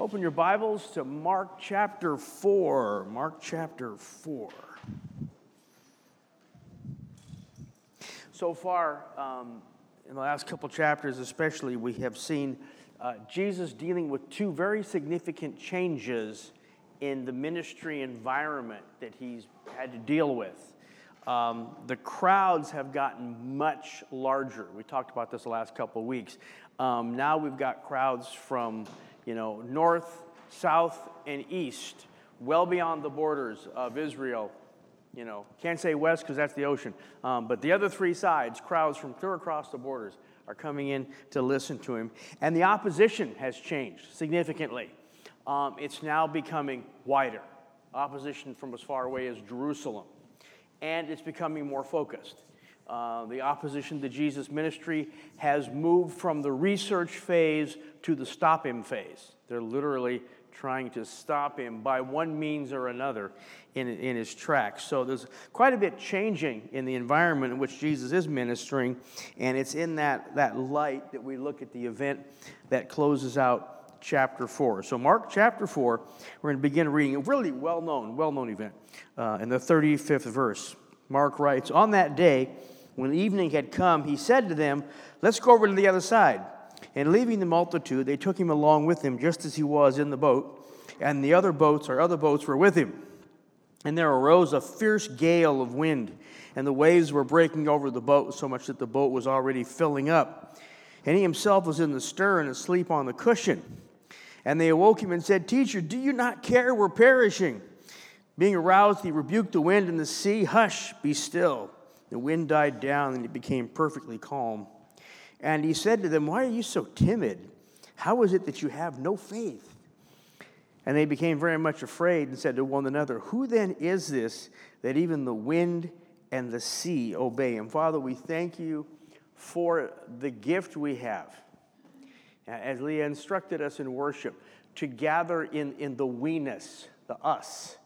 Open your Bibles to Mark chapter 4. Mark chapter 4. So far, um, in the last couple chapters especially, we have seen uh, Jesus dealing with two very significant changes in the ministry environment that he's had to deal with. Um, the crowds have gotten much larger. We talked about this the last couple of weeks. Um, now we've got crowds from you know, north, south, and east, well beyond the borders of Israel. You know, can't say west because that's the ocean. Um, but the other three sides, crowds from clear across the borders, are coming in to listen to him. And the opposition has changed significantly. Um, it's now becoming wider. Opposition from as far away as Jerusalem. And it's becoming more focused. Uh, the opposition to Jesus' ministry has moved from the research phase to the stop him phase. They're literally trying to stop him by one means or another in, in his tracks. So there's quite a bit changing in the environment in which Jesus is ministering, and it's in that, that light that we look at the event that closes out chapter 4. So, Mark chapter 4, we're going to begin reading a really well known, well known event uh, in the 35th verse. Mark writes, On that day, when evening had come, he said to them, Let's go over to the other side. And leaving the multitude, they took him along with them, just as he was in the boat, and the other boats or other boats were with him. And there arose a fierce gale of wind, and the waves were breaking over the boat so much that the boat was already filling up. And he himself was in the stern, asleep on the cushion. And they awoke him and said, Teacher, do you not care? We're perishing. Being aroused, he rebuked the wind and the sea. Hush, be still. The wind died down and it became perfectly calm. And he said to them, Why are you so timid? How is it that you have no faith? And they became very much afraid and said to one another, Who then is this that even the wind and the sea obey him? Father, we thank you for the gift we have. As Leah instructed us in worship, to gather in, in the we-ness, the us,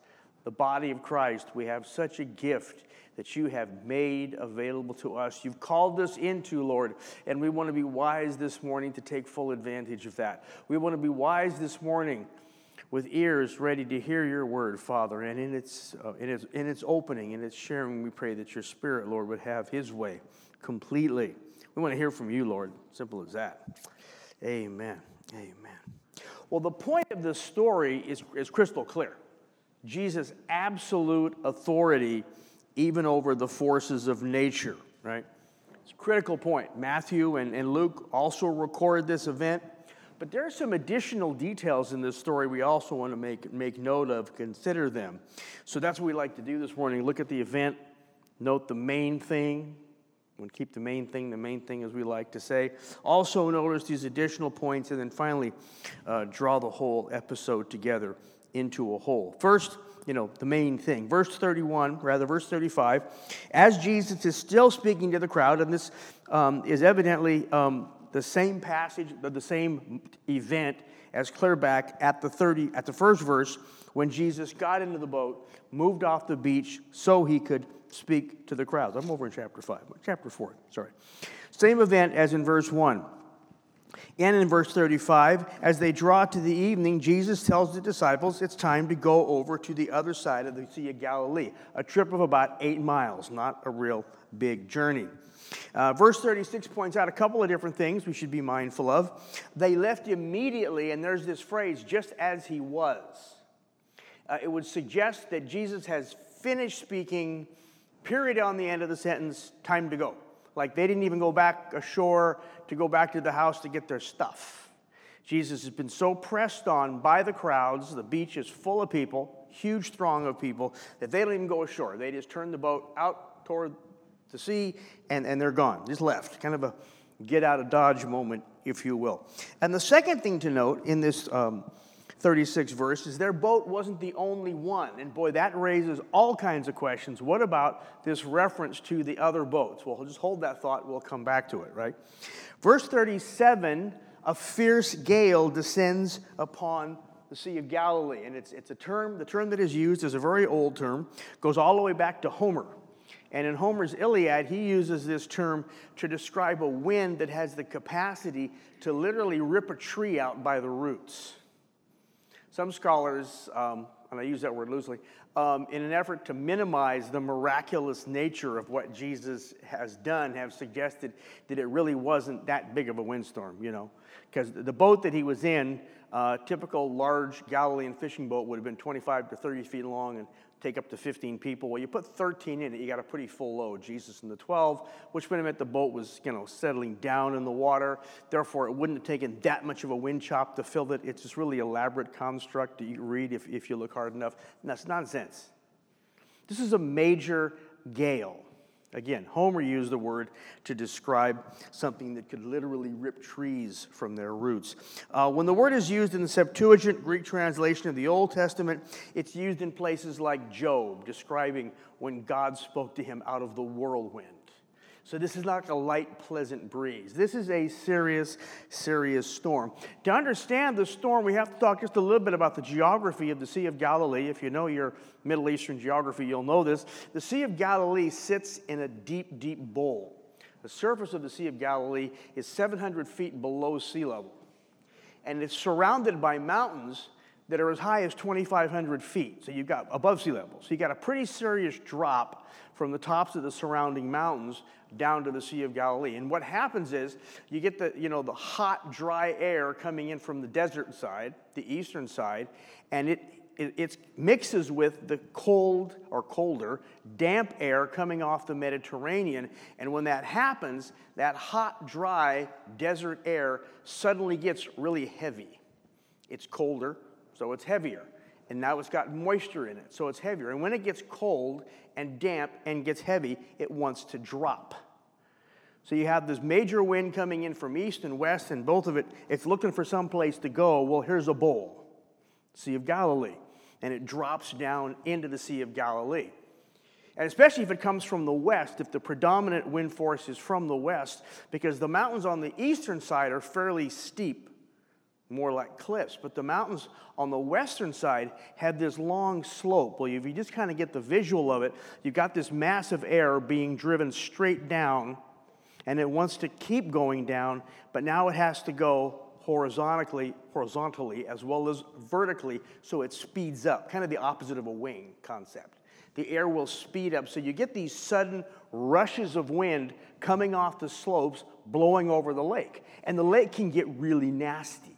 the body of Christ, we have such a gift that you have made available to us. You've called us into, Lord, and we want to be wise this morning to take full advantage of that. We want to be wise this morning with ears ready to hear your word, Father, and in its, uh, in its, in its opening, in its sharing, we pray that your spirit, Lord, would have his way completely. We want to hear from you, Lord. Simple as that. Amen. Amen. Well, the point of this story is, is crystal clear. Jesus' absolute authority even over the forces of nature, right? It's a critical point. Matthew and, and Luke also record this event, but there are some additional details in this story we also want to make, make note of, consider them. So that's what we like to do this morning look at the event, note the main thing. We'll keep the main thing the main thing, as we like to say. Also, notice these additional points, and then finally, uh, draw the whole episode together into a whole. First, you know, the main thing. Verse 31, rather, verse 35, as Jesus is still speaking to the crowd, and this um, is evidently um, the same passage, the same event as clear back at the 30, at the first verse, when Jesus got into the boat, moved off the beach so he could speak to the crowds. I'm over in chapter 5, chapter 4, sorry. Same event as in verse 1. And in verse 35, as they draw to the evening, Jesus tells the disciples it's time to go over to the other side of the Sea of Galilee, a trip of about eight miles, not a real big journey. Uh, verse 36 points out a couple of different things we should be mindful of. They left immediately, and there's this phrase, just as he was. Uh, it would suggest that Jesus has finished speaking, period on the end of the sentence, time to go. Like they didn't even go back ashore to go back to the house to get their stuff. Jesus has been so pressed on by the crowds, the beach is full of people, huge throng of people, that they don't even go ashore. They just turn the boat out toward the sea and, and they're gone, just left. Kind of a get out of Dodge moment, if you will. And the second thing to note in this um, 36 verses, their boat wasn't the only one. And boy, that raises all kinds of questions. What about this reference to the other boats? Well, just hold that thought, we'll come back to it, right? Verse 37 a fierce gale descends upon the Sea of Galilee. And it's, it's a term, the term that is used is a very old term, goes all the way back to Homer. And in Homer's Iliad, he uses this term to describe a wind that has the capacity to literally rip a tree out by the roots. Some scholars, um, and I use that word loosely, um, in an effort to minimize the miraculous nature of what Jesus has done, have suggested that it really wasn't that big of a windstorm, you know. Because the boat that he was in, uh, typical large Galilean fishing boat would have been 25 to 30 feet long and take up to 15 people. Well, you put 13 in it, you got a pretty full load. Jesus and the 12, which would have meant the boat was, you know, settling down in the water. Therefore, it wouldn't have taken that much of a wind chop to fill it. It's this really elaborate construct that you read if, if you look hard enough. And that's nonsense. This is a major gale. Again, Homer used the word to describe something that could literally rip trees from their roots. Uh, when the word is used in the Septuagint Greek translation of the Old Testament, it's used in places like Job, describing when God spoke to him out of the whirlwind. So this is not a light, pleasant breeze. This is a serious, serious storm. To understand the storm, we have to talk just a little bit about the geography of the Sea of Galilee. If you know your Middle Eastern geography, you'll know this. The Sea of Galilee sits in a deep, deep bowl. The surface of the Sea of Galilee is 700 feet below sea level. And it's surrounded by mountains that are as high as 2,500 feet. So you've got above sea level. So you've got a pretty serious drop from the tops of the surrounding mountains down to the Sea of Galilee. And what happens is you get the, you know, the hot, dry air coming in from the desert side, the eastern side, and it, it, it mixes with the cold or colder, damp air coming off the Mediterranean. And when that happens, that hot, dry desert air suddenly gets really heavy. It's colder, so it's heavier. And now it's got moisture in it, so it's heavier. And when it gets cold and damp and gets heavy, it wants to drop. So you have this major wind coming in from east and west, and both of it, it's looking for some place to go. Well, here's a bowl, Sea of Galilee. And it drops down into the Sea of Galilee. And especially if it comes from the west, if the predominant wind force is from the west, because the mountains on the eastern side are fairly steep more like cliffs. But the mountains on the western side had this long slope. Well, if you just kind of get the visual of it, you've got this massive air being driven straight down, and it wants to keep going down, but now it has to go horizontally, horizontally as well as vertically, so it speeds up, kind of the opposite of a wing concept. The air will speed up, so you get these sudden rushes of wind coming off the slopes, blowing over the lake. And the lake can get really nasty.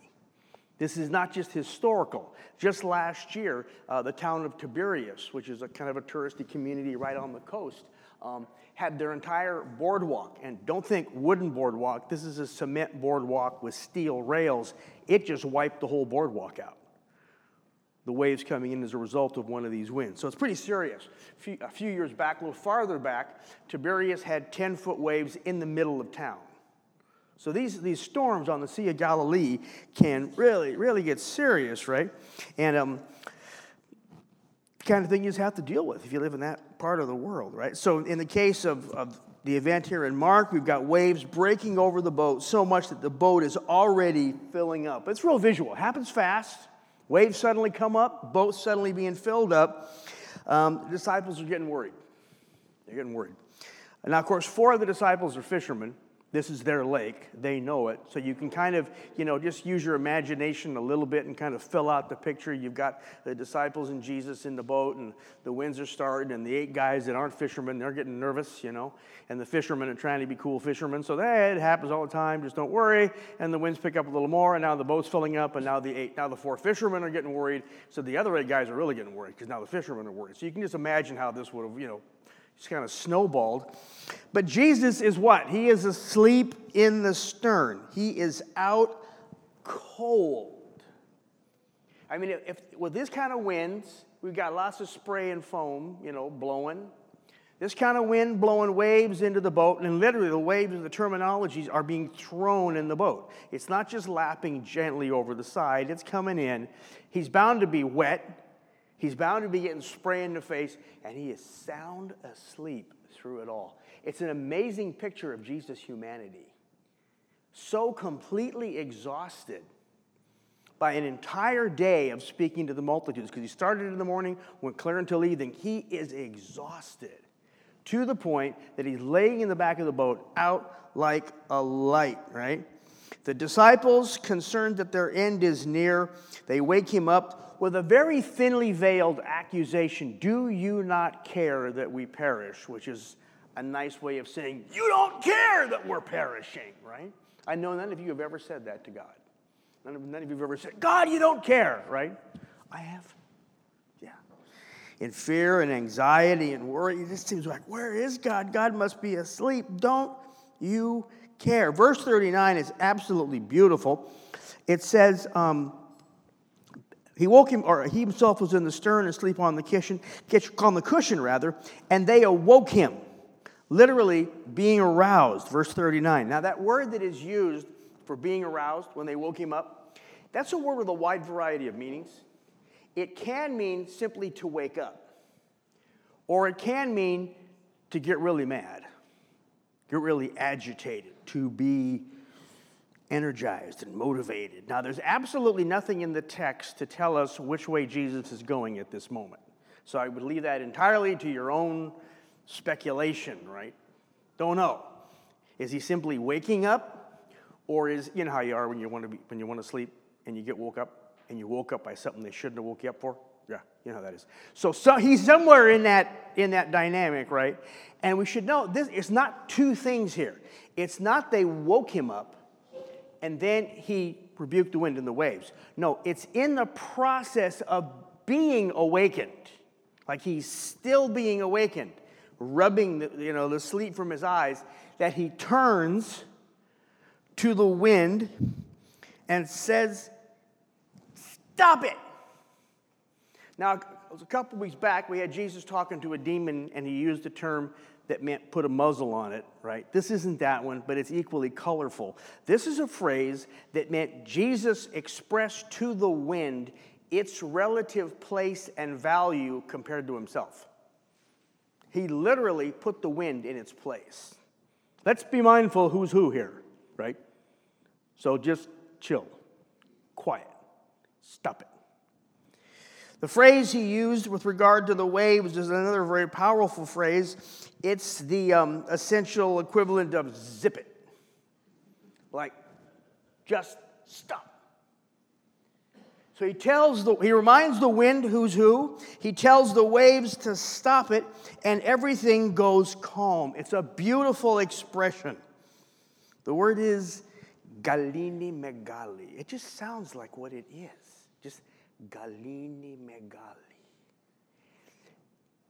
This is not just historical. Just last year, uh, the town of Tiberias, which is a kind of a touristy community right on the coast, um, had their entire boardwalk. And don't think wooden boardwalk, this is a cement boardwalk with steel rails. It just wiped the whole boardwalk out. The waves coming in as a result of one of these winds. So it's pretty serious. A few, a few years back, a little farther back, Tiberias had 10 foot waves in the middle of town. So these, these storms on the Sea of Galilee can really, really get serious, right? And um, kind of thing you just have to deal with if you live in that part of the world, right? So in the case of, of the event here in Mark, we've got waves breaking over the boat so much that the boat is already filling up. It's real visual. It happens fast. Waves suddenly come up, boat suddenly being filled up. Um, the disciples are getting worried. They're getting worried. And now, of course, four of the disciples are fishermen. This is their lake. They know it. So you can kind of, you know, just use your imagination a little bit and kind of fill out the picture. You've got the disciples and Jesus in the boat, and the winds are starting, and the eight guys that aren't fishermen, they're getting nervous, you know, and the fishermen are trying to be cool fishermen. So it happens all the time. Just don't worry. And the winds pick up a little more, and now the boat's filling up, and now the eight, now the four fishermen are getting worried. So the other eight guys are really getting worried because now the fishermen are worried. So you can just imagine how this would have, you know, just kind of snowballed. But Jesus is what? He is asleep in the stern. He is out cold. I mean, if, with this kind of winds, we've got lots of spray and foam, you know, blowing. This kind of wind blowing waves into the boat, and literally the waves the terminologies are being thrown in the boat. It's not just lapping gently over the side, it's coming in. He's bound to be wet, He's bound to be getting spray in the face, and he is sound asleep through it all. It's an amazing picture of Jesus' humanity. So completely exhausted by an entire day of speaking to the multitudes, because he started in the morning, went clear until evening. He is exhausted to the point that he's laying in the back of the boat out like a light, right? The disciples, concerned that their end is near, they wake him up with a very thinly veiled accusation Do you not care that we perish? Which is a nice way of saying, You don't care that we're perishing, right? I know none of you have ever said that to God. None of, none of you have ever said, God, you don't care, right? I have. Yeah. In fear and anxiety and worry, it just seems like, Where is God? God must be asleep. Don't you care? Verse 39 is absolutely beautiful. It says, um, he woke him, or he himself was in the stern asleep on the cushion, on the cushion rather, and they awoke him, literally being aroused. Verse 39. Now, that word that is used for being aroused when they woke him up, that's a word with a wide variety of meanings. It can mean simply to wake up, or it can mean to get really mad, get really agitated, to be energized and motivated. Now, there's absolutely nothing in the text to tell us which way Jesus is going at this moment. So I would leave that entirely to your own speculation, right? Don't know. Is he simply waking up? Or is, you know how you are when you want to, be, when you want to sleep and you get woke up and you woke up by something they shouldn't have woke you up for? Yeah, you know how that is. So, so he's somewhere in that, in that dynamic, right? And we should know this it's not two things here. It's not they woke him up and then he rebuked the wind and the waves. No, it's in the process of being awakened, like he's still being awakened, rubbing the, you know, the sleep from his eyes, that he turns to the wind and says, Stop it. Now, a couple weeks back, we had Jesus talking to a demon, and he used the term that meant put a muzzle on it, right? This isn't that one, but it's equally colorful. This is a phrase that meant Jesus expressed to the wind its relative place and value compared to himself. He literally put the wind in its place. Let's be mindful who's who here, right? So just chill, quiet, stop it. The phrase he used with regard to the waves is another very powerful phrase. It's the um, essential equivalent of zip it. Like, just stop. So he tells the, he reminds the wind who's who. He tells the waves to stop it, and everything goes calm. It's a beautiful expression. The word is galini megali. It just sounds like what it is. Just Galini Megali.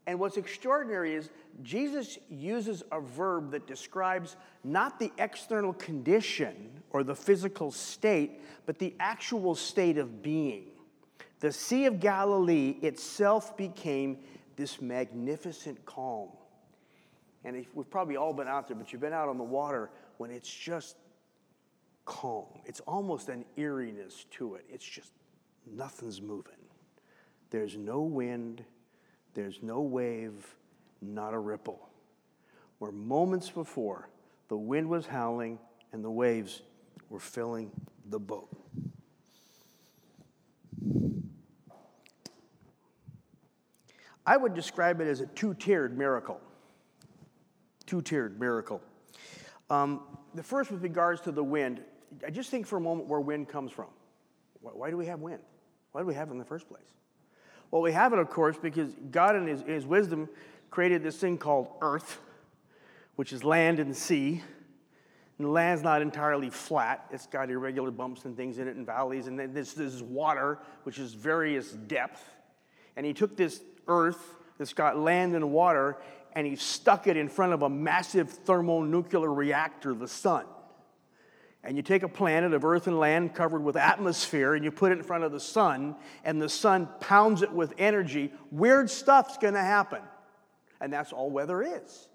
And what's extraordinary is Jesus uses a verb that describes not the external condition or the physical state, but the actual state of being. The Sea of Galilee itself became this magnificent calm. And we've probably all been out there, but you've been out on the water when it's just calm. It's almost an eeriness to it. It's just nothing's moving. There's no wind, there's no wave, not a ripple. Where moments before, the wind was howling and the waves were filling the boat. I would describe it as a two tiered miracle. Two tiered miracle. Um, the first, with regards to the wind, I just think for a moment where wind comes from. Why do we have wind? Why do we have it in the first place? Well, we have it, of course, because God, in his, in his wisdom, created this thing called earth, which is land and sea. And the land's not entirely flat. It's got irregular bumps and things in it and valleys. And then this, this is water, which is various depth. And he took this earth that's got land and water, and he stuck it in front of a massive thermonuclear reactor, the sun and you take a planet of earth and land covered with atmosphere and you put it in front of the sun, and the sun pounds it with energy, weird stuff's gonna happen. And that's all weather is.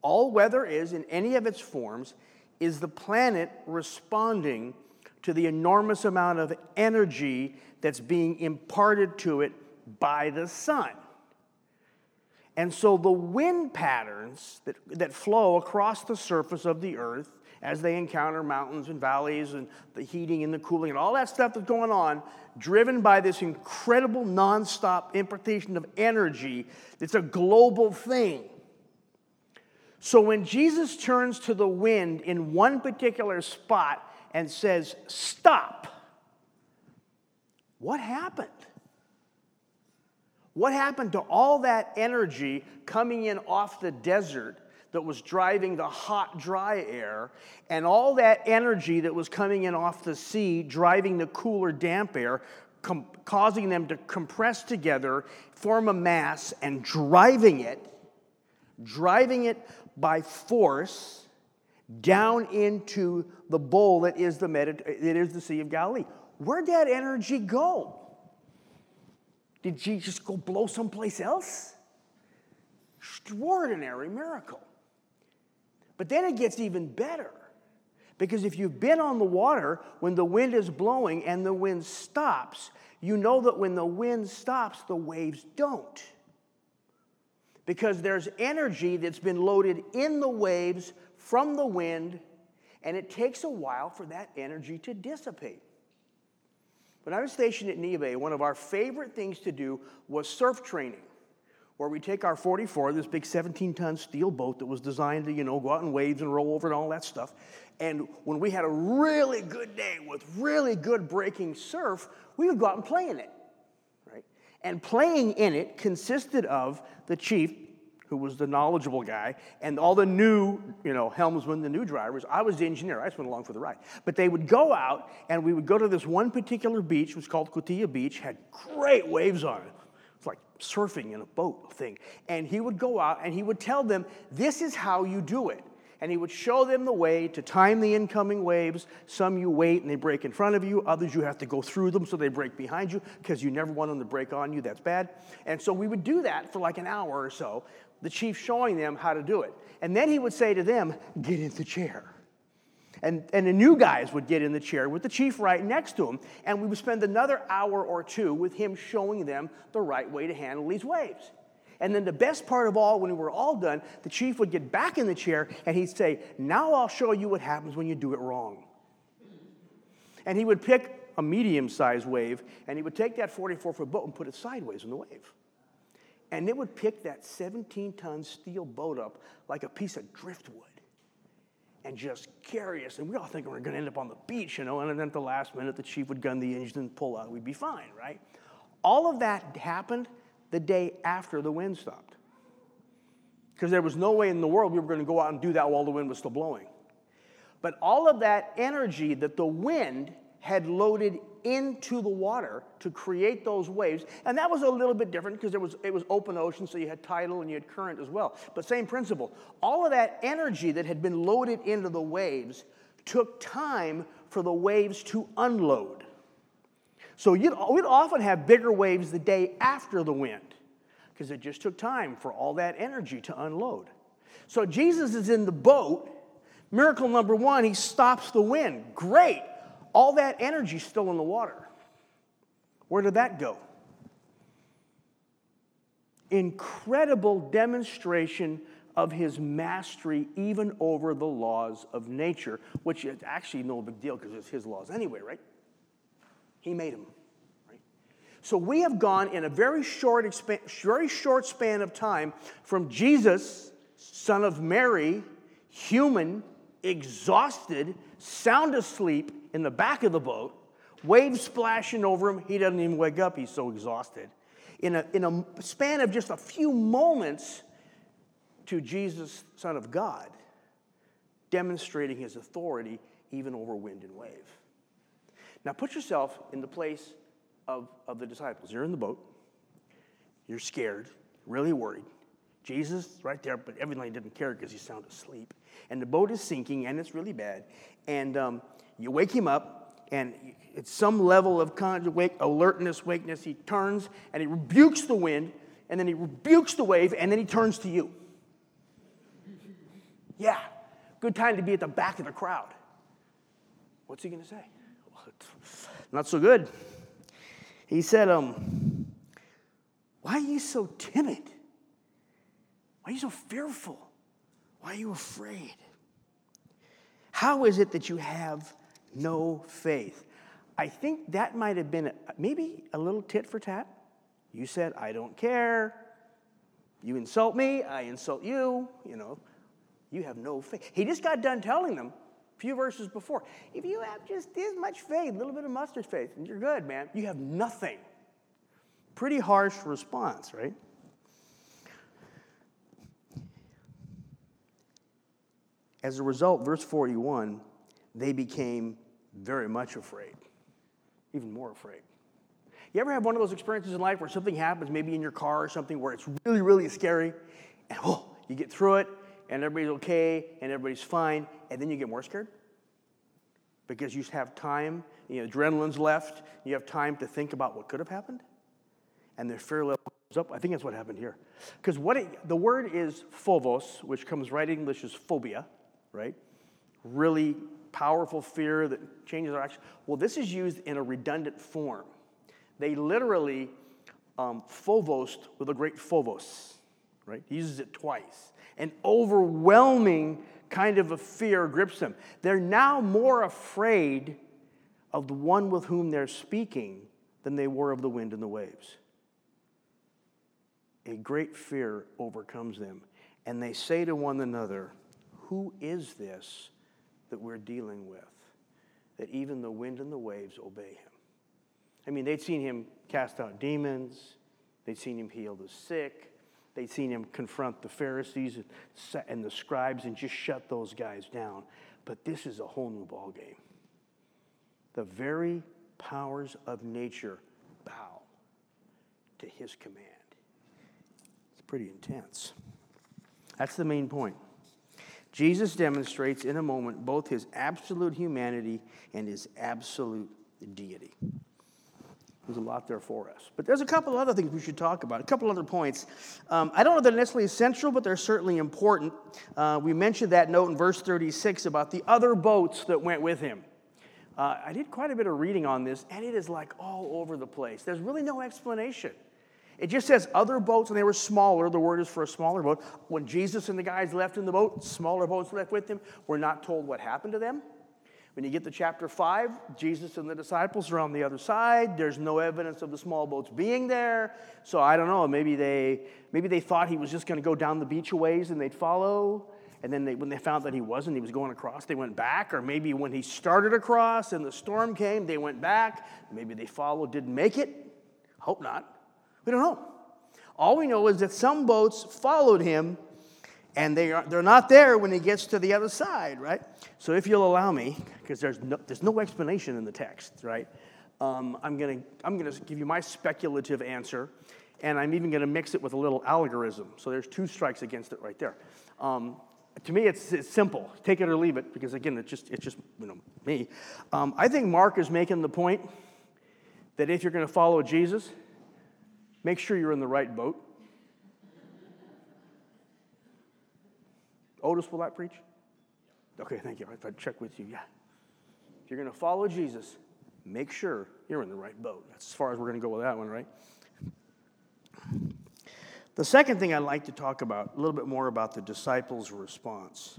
All weather is, in any of its forms, is the planet responding to the enormous amount of energy that's being imparted to it by the sun. And so the wind patterns that, that flow across the surface of the earth as they encounter mountains and valleys and the heating and the cooling and all that stuff that's going on, driven by this incredible nonstop impartation of energy It's a global thing. So when Jesus turns to the wind in one particular spot and says, Stop. What happened? What happened to all that energy coming in off the desert that was driving the hot, dry air, and all that energy that was coming in off the sea, driving the cooler, damp air, com- causing them to compress together, form a mass, and driving it, driving it by force down into the bowl that is the, Mediter- it is the Sea of Galilee. Where'd that energy go? Did Jesus go blow someplace else? Extraordinary miracle. But then it gets even better. Because if you've been on the water when the wind is blowing and the wind stops, you know that when the wind stops, the waves don't. Because there's energy that's been loaded in the waves from the wind, and it takes a while for that energy to dissipate. When I was stationed at Neah Bay, one of our favorite things to do was surf training where we take our 44, this big 17 ton steel boat that was designed to, you know, go out in waves and roll over and all that stuff. And when we had a really good day with really good breaking surf, we would go out and play in it, right? And playing in it consisted of the chief, who was the knowledgeable guy, and all the new, you know, helmsmen, the new drivers. I was the engineer. I just went along for the ride. But they would go out, and we would go to this one particular beach, it was called Cotilla Beach, had great waves on it surfing in a boat thing. And he would go out and he would tell them, This is how you do it. And he would show them the way to time the incoming waves. Some you wait and they break in front of you, others you have to go through them so they break behind you because you never want them to break on you. That's bad. And so we would do that for like an hour or so, the chief showing them how to do it. And then he would say to them, Get in the chair. And, and the new guys would get in the chair with the chief right next to him, and we would spend another hour or two with him showing them the right way to handle these waves. And then the best part of all, when we were all done, the chief would get back in the chair and he'd say, Now I'll show you what happens when you do it wrong. And he would pick a medium sized wave and he would take that 44 foot boat and put it sideways in the wave. And it would pick that 17 ton steel boat up like a piece of driftwood and just carry us. And we all think we're going to end up on the beach, you know, and then at the last minute, the chief would gun the engine and pull out. We'd be fine, right? All of that happened the day after the wind stopped. Because there was no way in the world we were going to go out and do that while the wind was still blowing. But all of that energy that the wind had loaded into the water to create those waves. And that was a little bit different because it was, it was open ocean, so you had tidal and you had current as well. But same principle. All of that energy that had been loaded into the waves took time for the waves to unload. So we'd often have bigger waves the day after the wind because it just took time for all that energy to unload. So Jesus is in the boat. Miracle number one, he stops the wind. Great. All that energy still in the water. Where did that go? Incredible demonstration of his mastery even over the laws of nature, which is actually no big deal because it's his laws anyway, right? He made them. Right? So we have gone in a very short, very short span of time from Jesus, son of Mary, human, exhausted, sound asleep, in the back of the boat, waves splashing over him. He doesn't even wake up, he's so exhausted. In a, in a span of just a few moments, to Jesus, Son of God, demonstrating his authority even over wind and wave. Now put yourself in the place of, of the disciples. You're in the boat, you're scared, really worried. Jesus right there, but evidently didn't care because he's sound asleep. And the boat is sinking, and it's really bad. And um, you wake him up, and at some level of alertness, wakeness, he turns and he rebukes the wind, and then he rebukes the wave, and then he turns to you. Yeah, good time to be at the back of the crowd. What's he going to say? not so good. He said, um, Why are you so timid? Why are you so fearful? Why are you afraid? How is it that you have no faith. I think that might have been maybe a little tit for tat. You said, I don't care. You insult me, I insult you. You know, you have no faith. He just got done telling them, A few verses before. If you have just this much faith, a little bit of mustard faith, and you're good, man. You have nothing. Pretty harsh response, right? As a result, verse 41, they became very much afraid, even more afraid. You ever have one of those experiences in life where something happens, maybe in your car or something, where it's really, really scary, and oh, you get through it, and everybody's okay, and everybody's fine, and then you get more scared? Because you have time, you know, adrenaline's left, you have time to think about what could have happened, and the fear level goes up. I think that's what happened here. Because what it, the word is phobos, which comes right in English as phobia, right? Really powerful fear that changes our action. Well, this is used in a redundant form. They literally um, phobos with a great phobos, right? He uses it twice. An overwhelming kind of a fear grips them. They're now more afraid of the one with whom they're speaking than they were of the wind and the waves. A great fear overcomes them, and they say to one another, Who is this that we're dealing with? That even the wind and the waves obey him. I mean, they'd seen him cast out demons, they'd seen him heal the sick, they'd seen him confront the Pharisees and the scribes and just shut those guys down. But this is a whole new ballgame. The very powers of nature bow to his command. It's pretty intense. That's the main point. Jesus demonstrates in a moment both his absolute humanity and his absolute deity. There's a lot there for us. But there's a couple other things we should talk about, a couple other points. Um, I don't know that they're necessarily essential, but they're certainly important. Uh, we mentioned that note in verse 36 about the other boats that went with him. Uh, I did quite a bit of reading on this, and it is like all over the place. There's really no explanation. It just says other boats, and they were smaller. The word is for a smaller boat. When Jesus and the guys left in the boat, smaller boats left with him. We're not told what happened to them. When you get to chapter 5, Jesus and the disciples are on the other side. There's no evidence of the small boats being there. So I don't know, maybe they, maybe they thought he was just going to go down the beach a ways and they'd follow. And then they, when they found that he wasn't, he was going across, they went back. Or maybe when he started across and the storm came, they went back. Maybe they followed, didn't make it. Hope not. We don't know. All we know is that some boats followed him and they are, they're not there when he gets to the other side, right? So if you'll allow me, because there's no, there's no explanation in the text, right? Um, I'm going to I'm gonna give you my speculative answer, and I'm even going to mix it with a little algorithm. So there's two strikes against it right there. Um, to me, it's, it's simple. Take it or leave it, because again, it's just, it's just you know, me. Um, I think Mark is making the point that if you're going to follow Jesus, make sure you're in the right boat. Otis, will that preach? Okay, thank you. I check with you. Yeah. If you're going to follow Jesus, make sure you're in the right boat. That's as far as we're going to go with that one, right? The second thing I'd like to talk about, a little bit more about the disciples' response.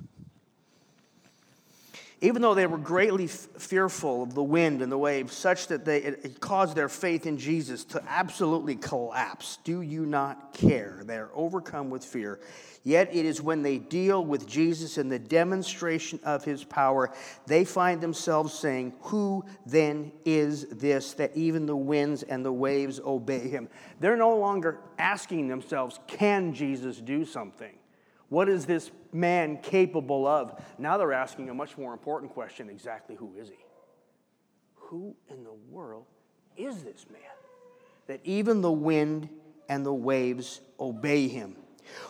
Even though they were greatly f- fearful of the wind and the waves, such that they, it, it caused their faith in Jesus to absolutely collapse. Do you not care? They're overcome with fear. Yet it is when they deal with Jesus and the demonstration of his power, they find themselves saying, Who then is this that even the winds and the waves obey him? They're no longer asking themselves, Can Jesus do something? What is this man capable of? Now they're asking a much more important question exactly who is he? Who in the world is this man? That even the wind and the waves obey him.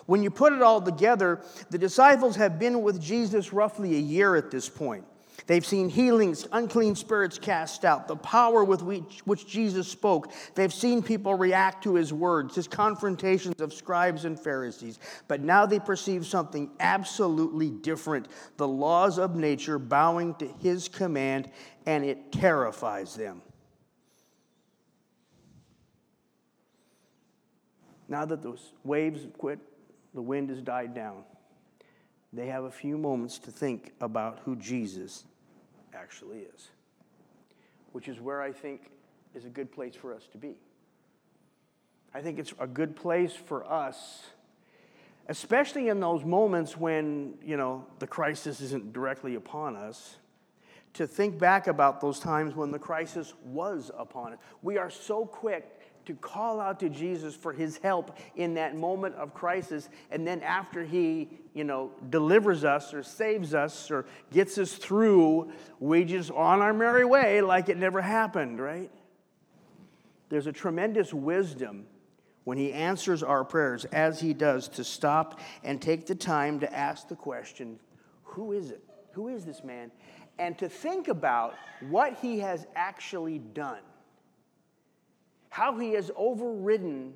When you put it all together, the disciples have been with Jesus roughly a year at this point. They've seen healings, unclean spirits cast out, the power with which, which, Jesus spoke. They've seen people react to his words, his confrontations of scribes and Pharisees. But now they perceive something absolutely different the laws of nature bowing to his command, and it terrifies them. Now that those waves have quit, the wind has died down, they have a few moments to think about who Jesus actually is, which is where I think is a good place for us to be. I think it's a good place for us especially in those moments when, you know, the crisis isn't directly upon us, to think back about those times when the crisis was upon us. We are so quick to call out to Jesus for his help in that moment of crisis. And then after he, you know, delivers us or saves us or gets us through, we just on our merry way like it never happened, right? There's a tremendous wisdom when he answers our prayers, as he does, to stop and take the time to ask the question who is it? Who is this man? And to think about what he has actually done how he has overridden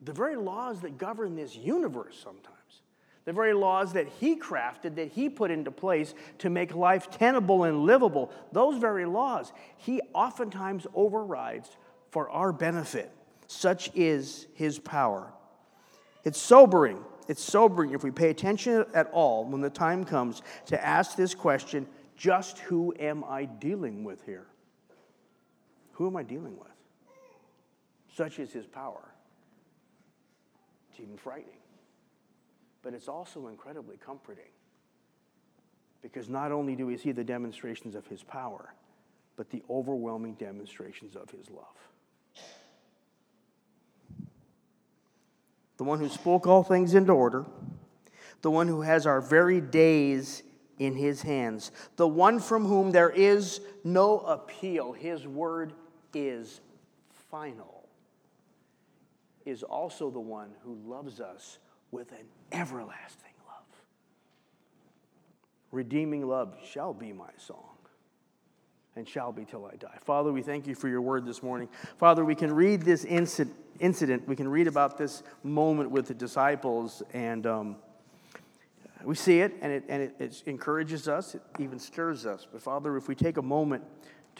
the very laws that govern this universe sometimes. The very laws that he crafted, that he put into place to make life tenable and livable, those very laws, he oftentimes overrides for our benefit. Such is his power. It's sobering. It's sobering if we pay attention at all when the time comes to ask this question just who am I dealing with here? Who am I dealing with? Such is his power. It's even frightening. But it's also incredibly comforting. Because not only do we see the demonstrations of his power, but the overwhelming demonstrations of his love. The one who spoke all things into order, the one who has our very days in his hands, the one from whom there is no appeal. His word is final, is also the one who loves us with an everlasting love. Redeeming love shall be my song and shall be till I die. Father, we thank you for your word this morning. Father, we can read this incident, we can read about this moment with the disciples, and um, we see it, and, it, and it, it encourages us, it even stirs us. But Father, if we take a moment,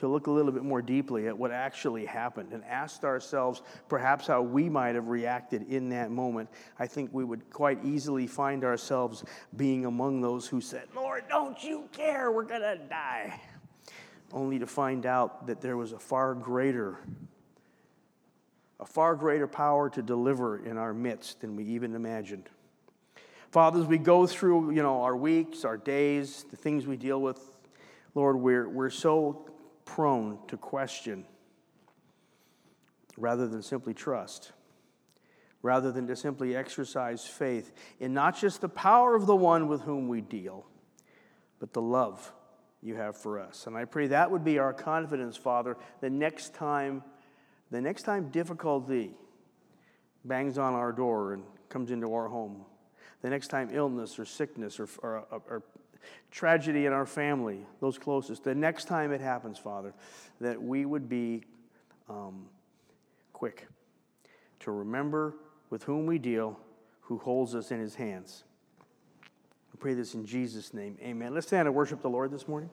to look a little bit more deeply at what actually happened and asked ourselves perhaps how we might have reacted in that moment, I think we would quite easily find ourselves being among those who said, Lord, don't you care? We're going to die. Only to find out that there was a far greater a far greater power to deliver in our midst than we even imagined. Father, as we go through, you know, our weeks, our days, the things we deal with, Lord, we're, we're so prone to question rather than simply trust, rather than to simply exercise faith in not just the power of the one with whom we deal, but the love you have for us. And I pray that would be our confidence, Father, the next time, the next time difficulty bangs on our door and comes into our home, the next time illness or sickness or, or, or tragedy in our family, those closest, the next time it happens, Father, that we would be um, quick to remember with whom we deal, who holds us in his hands. I pray this in Jesus' name. Amen. Let's stand and worship the Lord this morning.